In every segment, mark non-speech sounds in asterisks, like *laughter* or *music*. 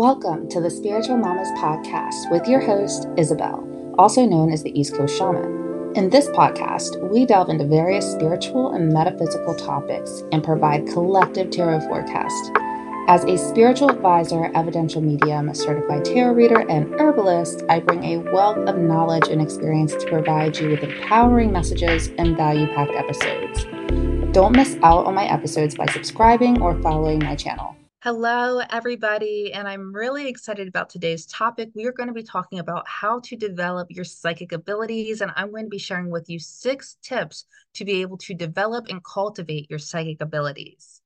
Welcome to the Spiritual Mamas podcast with your host, Isabelle, also known as the East Coast Shaman. In this podcast, we delve into various spiritual and metaphysical topics and provide collective tarot forecast. As a spiritual advisor, evidential medium, a certified tarot reader, and herbalist, I bring a wealth of knowledge and experience to provide you with empowering messages and value packed episodes. Don't miss out on my episodes by subscribing or following my channel. Hello, everybody, and I'm really excited about today's topic. We are going to be talking about how to develop your psychic abilities, and I'm going to be sharing with you six tips to be able to develop and cultivate your psychic abilities.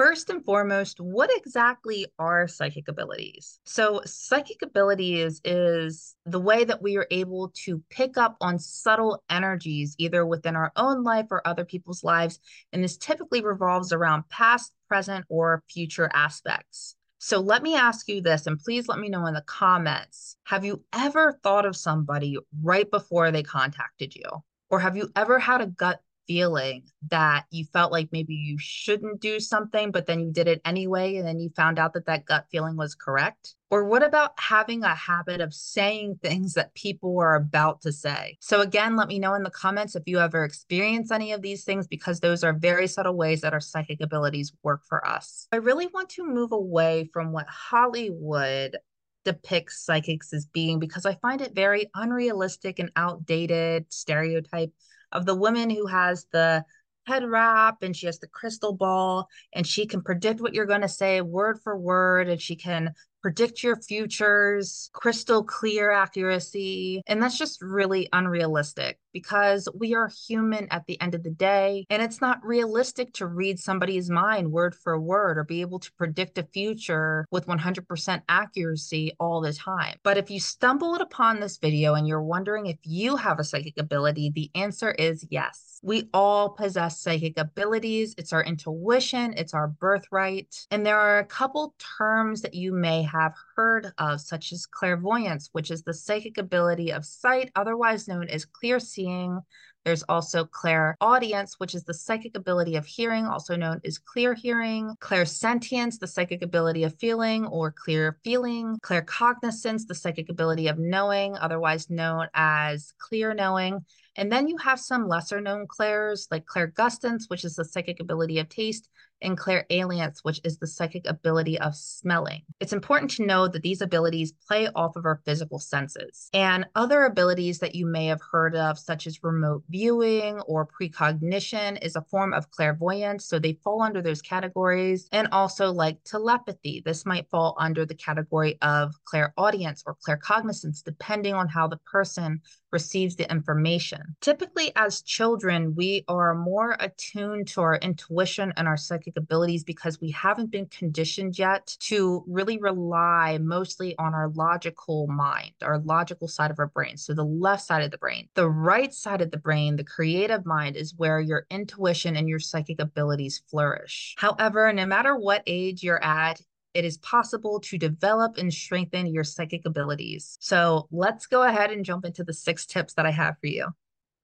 First and foremost, what exactly are psychic abilities? So, psychic abilities is the way that we are able to pick up on subtle energies, either within our own life or other people's lives. And this typically revolves around past, present, or future aspects. So, let me ask you this, and please let me know in the comments Have you ever thought of somebody right before they contacted you? Or have you ever had a gut feeling that you felt like maybe you shouldn't do something, but then you did it anyway, and then you found out that that gut feeling was correct? Or what about having a habit of saying things that people were about to say? So, again, let me know in the comments if you ever experience any of these things, because those are very subtle ways that our psychic abilities work for us. I really want to move away from what Hollywood depicts psychics as being because I find it very unrealistic and outdated stereotype of the woman who has the head wrap and she has the crystal ball and she can predict what you're going to say word for word and she can predict your futures, crystal clear accuracy. And that's just really unrealistic because we are human at the end of the day. And it's not realistic to read somebody's mind word for word or be able to predict a future with 100% accuracy all the time. But if you stumbled upon this video and you're wondering if you have a psychic ability, the answer is yes. We all possess psychic abilities. It's our intuition, it's our birthright. And there are a couple terms that you may have heard of, such as clairvoyance, which is the psychic ability of sight, otherwise known as clear seeing. There's also clairaudience, which is the psychic ability of hearing, also known as clear hearing. Clairsentience, the psychic ability of feeling or clear feeling. Claircognizance, the psychic ability of knowing, otherwise known as clear knowing. And then you have some lesser known clairs like clairgustance, which is the psychic ability of taste, and clairalience, which is the psychic ability of smelling. It's important to know that these abilities play off of our physical senses. And other abilities that you may have heard of, such as remote viewing or precognition, is a form of clairvoyance. So they fall under those categories. And also like telepathy. This might fall under the category of clairaudience or claircognizance, depending on how the person receives the information. Typically, as children, we are more attuned to our intuition and our psychic abilities because we haven't been conditioned yet to really rely mostly on our logical mind, our logical side of our brain. So the left side of the brain. The right side of the brain, the creative mind, is where your intuition and your psychic abilities flourish. However, no matter what age you're at, it is possible to develop and strengthen your psychic abilities. So let's go ahead and jump into the six tips that I have for you.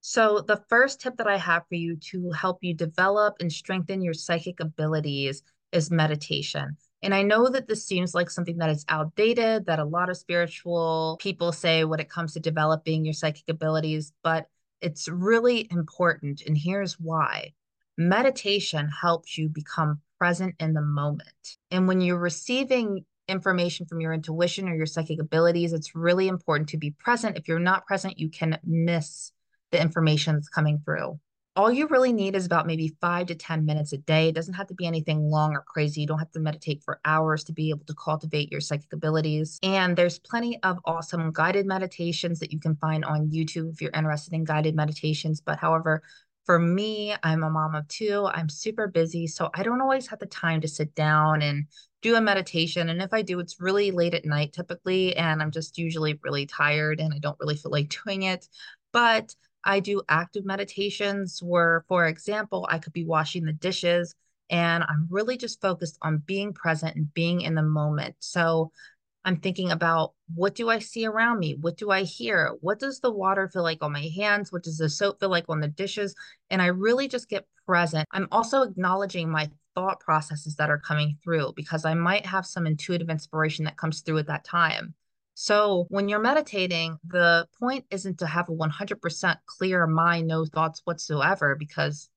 So, the first tip that I have for you to help you develop and strengthen your psychic abilities is meditation. And I know that this seems like something that is outdated, that a lot of spiritual people say when it comes to developing your psychic abilities, but it's really important. And here's why meditation helps you become present in the moment. And when you're receiving information from your intuition or your psychic abilities, it's really important to be present. If you're not present, you can miss the information that's coming through. All you really need is about maybe five to 10 minutes a day. It doesn't have to be anything long or crazy. You don't have to meditate for hours to be able to cultivate your psychic abilities. And there's plenty of awesome guided meditations that you can find on YouTube if you're interested in guided meditations. But however, for me, I'm a mom of two. I'm super busy. So I don't always have the time to sit down and do a meditation. And if I do, it's really late at night typically. And I'm just usually really tired and I don't really feel like *laughs* doing it. But I do active meditations where, for example, I could be washing the dishes and I'm really just focused on being present and being in the moment. So I'm thinking about what do I see around me? What do I hear? What does the water feel like on my hands? What does the soap feel like on the dishes? And I really just get present. I'm also acknowledging my thought processes that are coming through because I might have some intuitive inspiration that comes through at that time. So when you're meditating, the point isn't to have a 100% clear mind, no thoughts whatsoever, because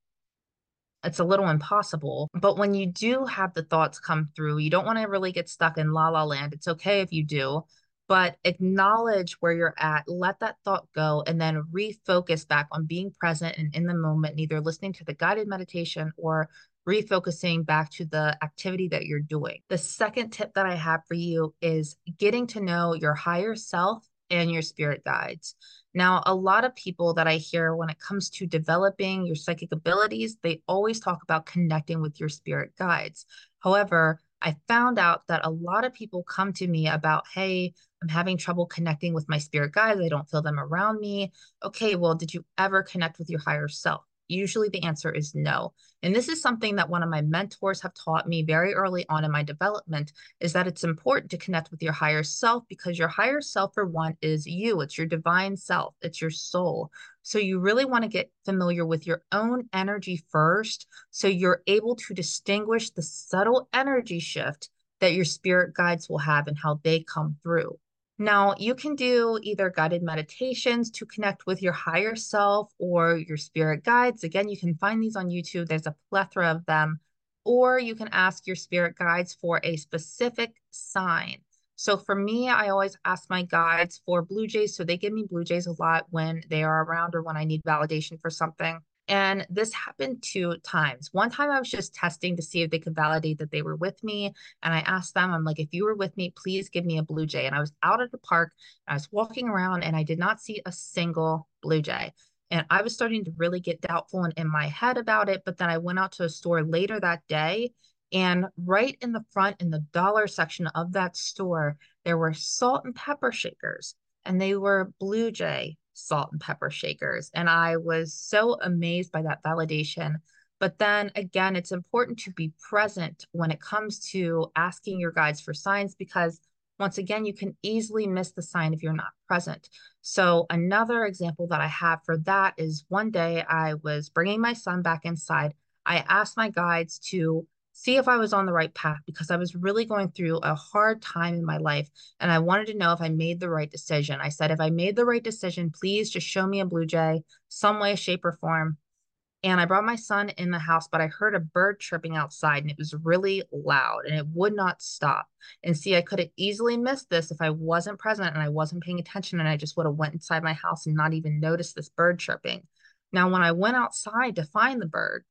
it's a little impossible. But when you do have the thoughts come through, you don't want to really get stuck in la la land. It's okay if you do, but acknowledge where you're at, let that thought go, and then refocus back on being present and in the moment, either listening to the guided meditation or refocusing back to the activity that you're doing. The second tip that I have for you is getting to know your higher self and your spirit guides. Now, a lot of people that I hear when it comes to developing your psychic abilities, they always talk about connecting with your spirit guides. However, I found out that a lot of people come to me about, hey, I'm having trouble connecting with my spirit guides. I don't feel them around me. Okay, well, did you ever connect with your higher self? Usually the answer is no. And this is something that one of my mentors have taught me very early on in my development is that it's important to connect with your higher self because your higher self for one is you, it's your divine self, it's your soul. So you really want to get familiar with your own energy first so you're able to distinguish the subtle energy shift that your spirit guides will have and how they come through. Now, you can do either guided meditations to connect with your higher self or your spirit guides. Again, you can find these on YouTube, there's a plethora of them. Or you can ask your spirit guides for a specific sign. So for me, I always ask my guides for blue jays. So they give me blue jays a lot when they are around or when I need validation for something. And this happened two times. One time I was just testing to see if they could validate that they were with me. And I asked them, I'm like, if you were with me, please give me a blue jay. And I was out at the park, I was walking around and I did not see a single blue jay. And I was starting to really get doubtful and in my head about it. But then I went out to a store later that day. And right in the front, in the dollar section of that store, there were salt and pepper shakers, and they were Blue Jay salt and pepper shakers. And I was so amazed by that validation. But then again, it's important to be present when it comes to asking your guides for signs because once again, you can easily miss the sign if you're not present. So, another example that I have for that is one day I was bringing my son back inside. I asked my guides to see if I was on the right path because I was really going through a hard time in my life and I wanted to know if I made the right decision. I said, if I made the right decision, please just show me a blue jay, some way, shape, or form. And I brought my son in the house, but I heard a bird chirping outside and it was really loud and it would not stop. And see, I could have easily missed this if I wasn't present and I wasn't paying attention and I just would have went inside my house and not even noticed this bird chirping. Now, when I went outside to find the bird,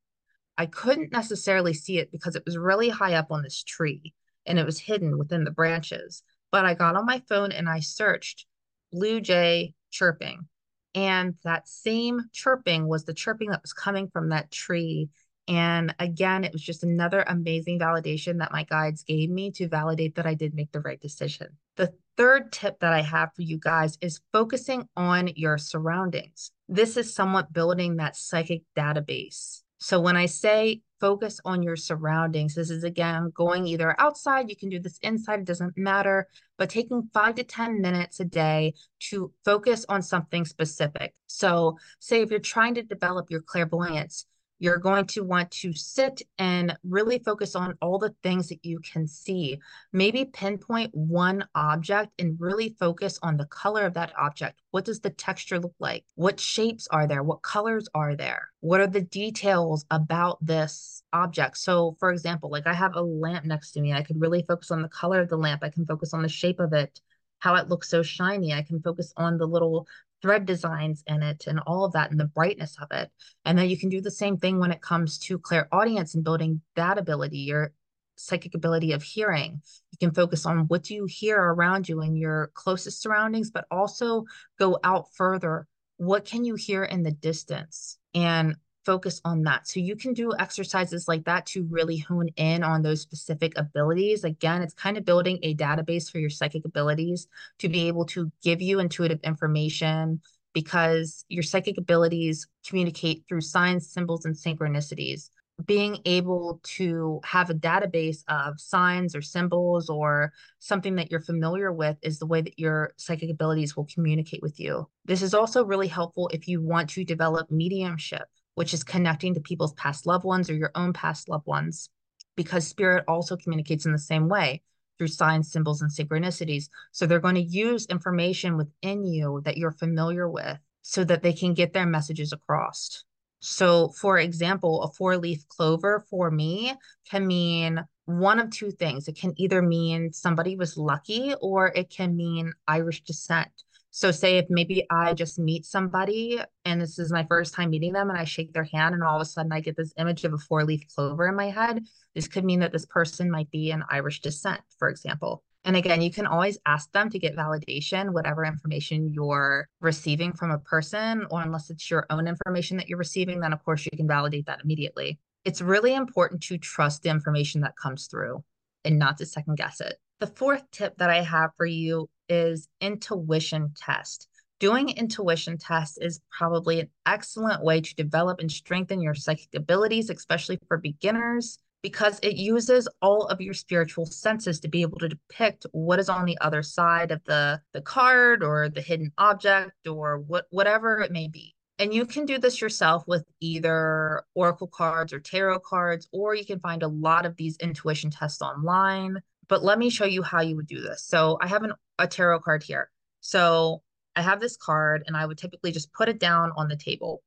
I couldn't necessarily see it because it was really high up on this tree and it was hidden within the branches. But I got on my phone and I searched blue jay chirping. And that same chirping was the chirping that was coming from that tree. And again, it was just another amazing validation that my guides gave me to validate that I did make the right decision. The third tip that I have for you guys is focusing on your surroundings. This is somewhat building that psychic database so when I say focus on your surroundings, this is again going either outside, you can do this inside, it doesn't matter, but taking five to 10 minutes a day to focus on something specific. So, say if you're trying to develop your clairvoyance, you're going to want to sit and really focus on all the things that you can see. Maybe pinpoint one object and really focus on the color of that object. What does the texture look like? What shapes are there? What colors are there? What are the details about this object? So, for example, like I have a lamp next to me. I could really focus on the color of the lamp. I can focus on the shape of it how it looks so shiny. I can focus on the little thread designs in it and all of that and the brightness of it. And then you can do the same thing when it comes to clairaudience and building that ability, your psychic ability of hearing. You can focus on what do you hear around you in your closest surroundings, but also go out further. What can you hear in the distance? And focus on that. So you can do exercises like that to really hone in on those specific abilities. Again, it's kind of building a database for your psychic abilities to be able to give you intuitive information because your psychic abilities communicate through signs, symbols, and synchronicities. Being able to have a database of signs or symbols or something that you're familiar with is the way that your psychic abilities will communicate with you. This is also really helpful if you want to develop mediumship which is connecting to people's past loved ones or your own past loved ones. because spirit also communicates in the same way through signs, symbols, and synchronicities. So they're going to use information within you that you're familiar with so that they can get their messages across. So, for example, a four leaf clover for me can mean one of two things. It can either mean somebody was lucky or it can mean Irish descent. So, say if maybe I just meet somebody and this is my first time meeting them and I shake their hand and all of a sudden I get this image of a four leaf clover in my head, this could mean that this person might be an Irish descent, for example. And again, you can always ask them to get validation, whatever information you're receiving from a person, or unless it's your own information that you're receiving, then of course you can validate that immediately. It's really important to trust the information that comes through and not to second guess it. The fourth tip that I have for you is intuition test. Doing intuition test is probably an excellent way to develop and strengthen your psychic abilities, especially for beginners because it uses all of your spiritual senses to be able to depict what is on the other side of the the card or the hidden object or what whatever it may be and you can do this yourself with either oracle cards or tarot cards or you can find a lot of these intuition tests online but let me show you how you would do this so i have an, a tarot card here so i have this card and i would typically just put it down on the table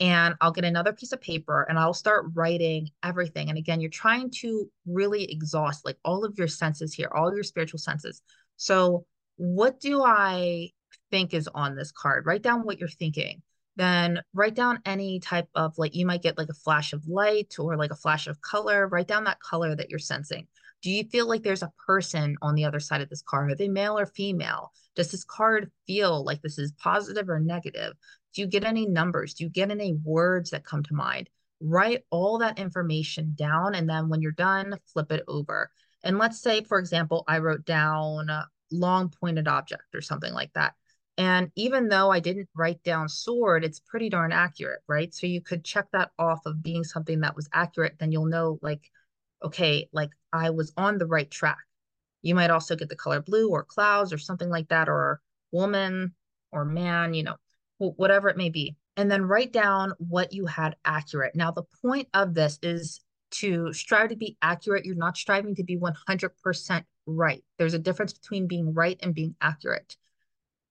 and I'll get another piece of paper and I'll start writing everything. And again, you're trying to really exhaust like all of your senses here, all your spiritual senses. So, what do I think is on this card? Write down what you're thinking. Then write down any type of like you might get like a flash of light or like a flash of color. Write down that color that you're sensing. Do you feel like there's a person on the other side of this card? Are they male or female? Does this card feel like this is positive or negative? Do you get any numbers? Do you get any words that come to mind? Write all that information down. And then when you're done, flip it over. And let's say, for example, I wrote down long pointed object or something like that. And even though I didn't write down sword, it's pretty darn accurate, right? So you could check that off of being something that was accurate. Then you'll know, like, okay, like I was on the right track. You might also get the color blue or clouds or something like that, or woman or man, you know, whatever it may be. And then write down what you had accurate. Now, the point of this is to strive to be accurate. You're not striving to be 100% right. There's a difference between being right and being accurate.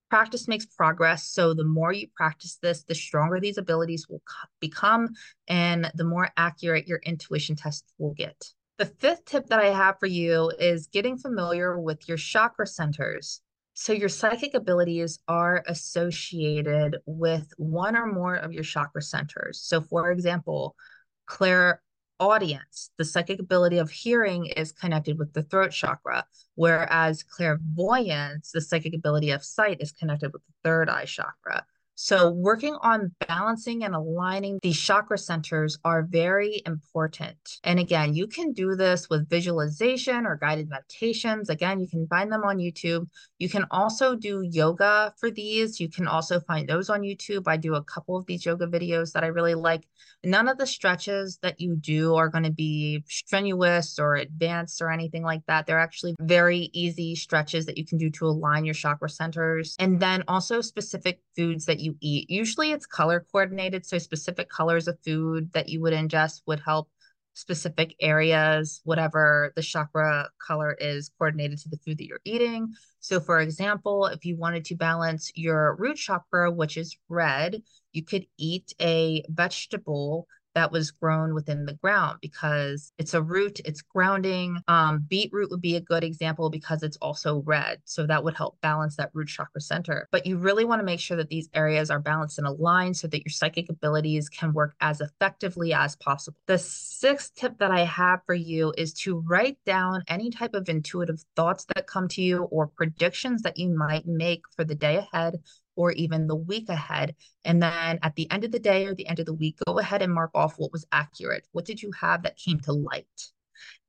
Practice makes progress. So, the more you practice this, the stronger these abilities will become, and the more accurate your intuition test will get. The fifth tip that I have for you is getting familiar with your chakra centers. So, your psychic abilities are associated with one or more of your chakra centers. So, for example, clairaudience, the psychic ability of hearing is connected with the throat chakra, whereas clairvoyance, the psychic ability of sight, is connected with the third eye chakra. So, working on balancing and aligning these chakra centers are very important. And again, you can do this with visualization or guided meditations. Again, you can find them on YouTube. You can also do yoga for these. You can also find those on YouTube. I do a couple of these yoga videos that I really like. None of the stretches that you do are going to be strenuous or advanced or anything like that. They're actually very easy stretches that you can do to align your chakra centers. And then also specific foods that you eat. Usually it's color coordinated. So specific colors of food that you would ingest would help specific areas, whatever the chakra color is coordinated to the food that you're eating. So, for example, if you wanted to balance your root chakra, which is red, you could eat a vegetable that was grown within the ground because it's a root, it's grounding. Um, beetroot would be a good example because it's also red. So that would help balance that root chakra center. But you really want to make sure that these areas are balanced and aligned so that your psychic abilities can work as effectively as possible. The sixth tip that I have for you is to write down any type of intuitive thoughts that come to you or predictions that you might make for the day ahead or even the week ahead. And then at the end of the day or the end of the week, go ahead and mark off what was accurate. What did you have that came to light?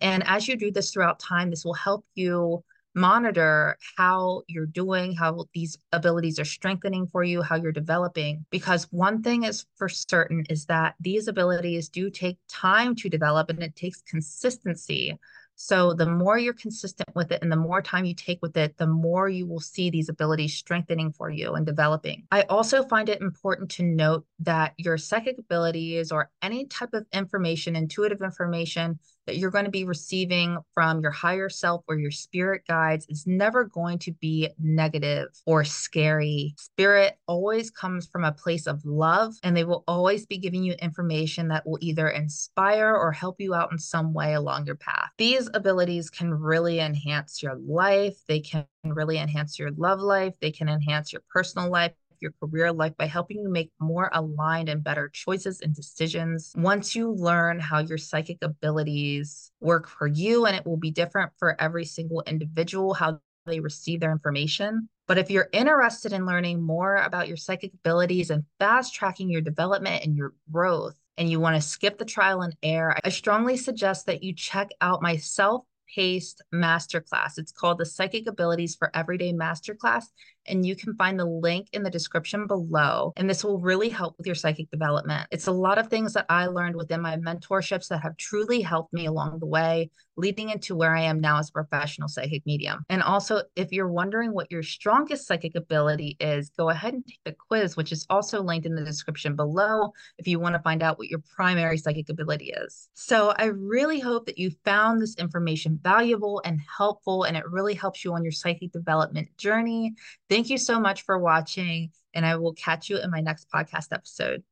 And as you do this throughout time, this will help you monitor how you're doing, how these abilities are strengthening for you, how you're developing. Because one thing is for certain is that these abilities do take time to develop and it takes consistency. So the more you're consistent with it and the more time you take with it, the more you will see these abilities strengthening for you and developing. I also find it important to note that your psychic abilities or any type of information, intuitive information that you're going to be receiving from your higher self or your spirit guides is never going to be negative or scary. Spirit always comes from a place of love, and they will always be giving you information that will either inspire or help you out in some way along your path. These abilities can really enhance your life, they can really enhance your love life, they can enhance your personal life your career life by helping you make more aligned and better choices and decisions. Once you learn how your psychic abilities work for you, and it will be different for every single individual, how they receive their information. But if you're interested in learning more about your psychic abilities and fast tracking your development and your growth, and you want to skip the trial and error, I strongly suggest that you check out my self paced masterclass. It's called the Psychic Abilities for Everyday Masterclass and you can find the link in the description below. And this will really help with your psychic development. It's a lot of things that I learned within my mentorships that have truly helped me along the way, leading into where I am now as a professional psychic medium. And also, if you're wondering what your strongest psychic ability is, go ahead and take the quiz, which is also linked in the description below if you want to find out what your primary psychic ability is. So I really hope that you found this information valuable and helpful, and it really helps you on your psychic development journey. Thank Thank you so much for watching, and I will catch you in my next podcast episode.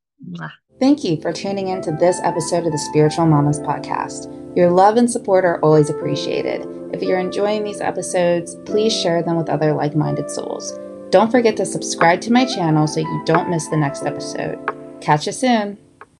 Thank you for tuning in to this episode of the Spiritual Mamas podcast. Your love and support are always appreciated. If you're enjoying these episodes, please share them with other like minded souls. Don't forget to subscribe to my channel so you don't miss the next episode. Catch you soon.